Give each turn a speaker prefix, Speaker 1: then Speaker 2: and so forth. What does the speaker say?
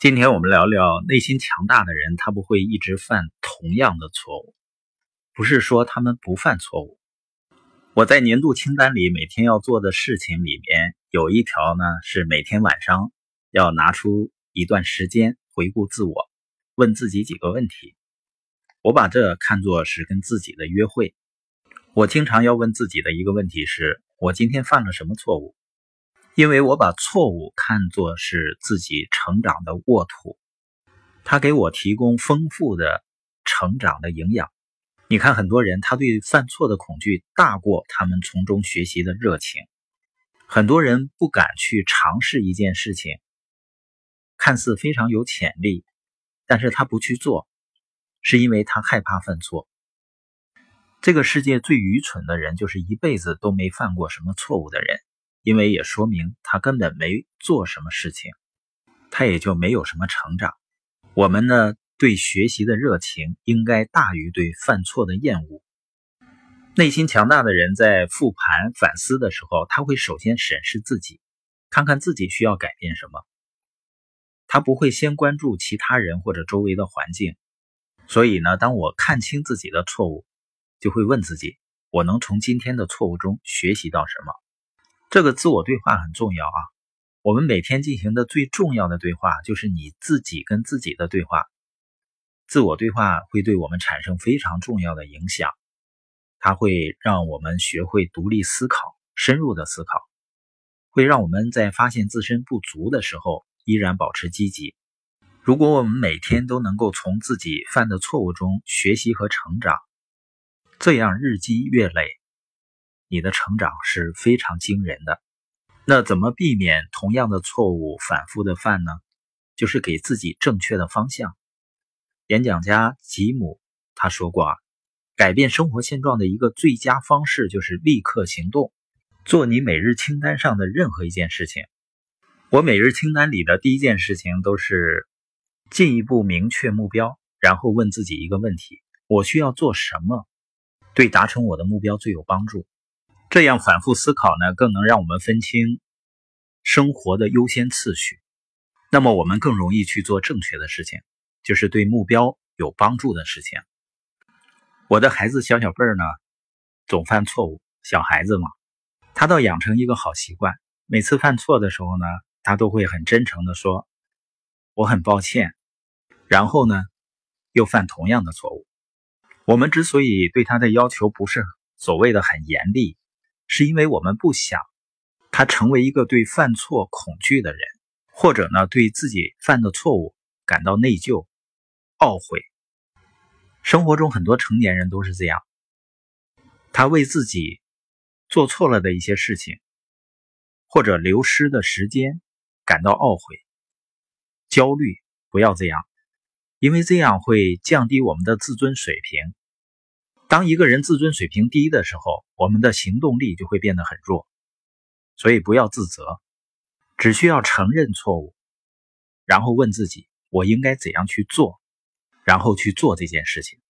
Speaker 1: 今天我们聊聊内心强大的人，他不会一直犯同样的错误，不是说他们不犯错误。我在年度清单里每天要做的事情里面有一条呢，是每天晚上要拿出一段时间回顾自我，问自己几个问题。我把这看作是跟自己的约会。我经常要问自己的一个问题是：我今天犯了什么错误？因为我把错误看作是自己成长的沃土，它给我提供丰富的成长的营养。你看，很多人他对犯错的恐惧大过他们从中学习的热情。很多人不敢去尝试一件事情，看似非常有潜力，但是他不去做，是因为他害怕犯错。这个世界最愚蠢的人，就是一辈子都没犯过什么错误的人。因为也说明他根本没做什么事情，他也就没有什么成长。我们呢，对学习的热情应该大于对犯错的厌恶。内心强大的人在复盘反思的时候，他会首先审视自己，看看自己需要改变什么。他不会先关注其他人或者周围的环境。所以呢，当我看清自己的错误，就会问自己：我能从今天的错误中学习到什么？这个自我对话很重要啊！我们每天进行的最重要的对话，就是你自己跟自己的对话。自我对话会对我们产生非常重要的影响，它会让我们学会独立思考、深入的思考，会让我们在发现自身不足的时候依然保持积极。如果我们每天都能够从自己犯的错误中学习和成长，这样日积月累。你的成长是非常惊人的。那怎么避免同样的错误反复的犯呢？就是给自己正确的方向。演讲家吉姆他说过啊，改变生活现状的一个最佳方式就是立刻行动，做你每日清单上的任何一件事情。我每日清单里的第一件事情都是进一步明确目标，然后问自己一个问题：我需要做什么，对达成我的目标最有帮助？这样反复思考呢，更能让我们分清生活的优先次序。那么我们更容易去做正确的事情，就是对目标有帮助的事情。我的孩子小小贝儿呢，总犯错误。小孩子嘛，他倒养成一个好习惯，每次犯错的时候呢，他都会很真诚的说：“我很抱歉。”然后呢，又犯同样的错误。我们之所以对他的要求不是所谓的很严厉，是因为我们不想他成为一个对犯错恐惧的人，或者呢对自己犯的错误感到内疚、懊悔。生活中很多成年人都是这样，他为自己做错了的一些事情，或者流失的时间感到懊悔、焦虑。不要这样，因为这样会降低我们的自尊水平。当一个人自尊水平低的时候，我们的行动力就会变得很弱。所以不要自责，只需要承认错误，然后问自己：我应该怎样去做，然后去做这件事情。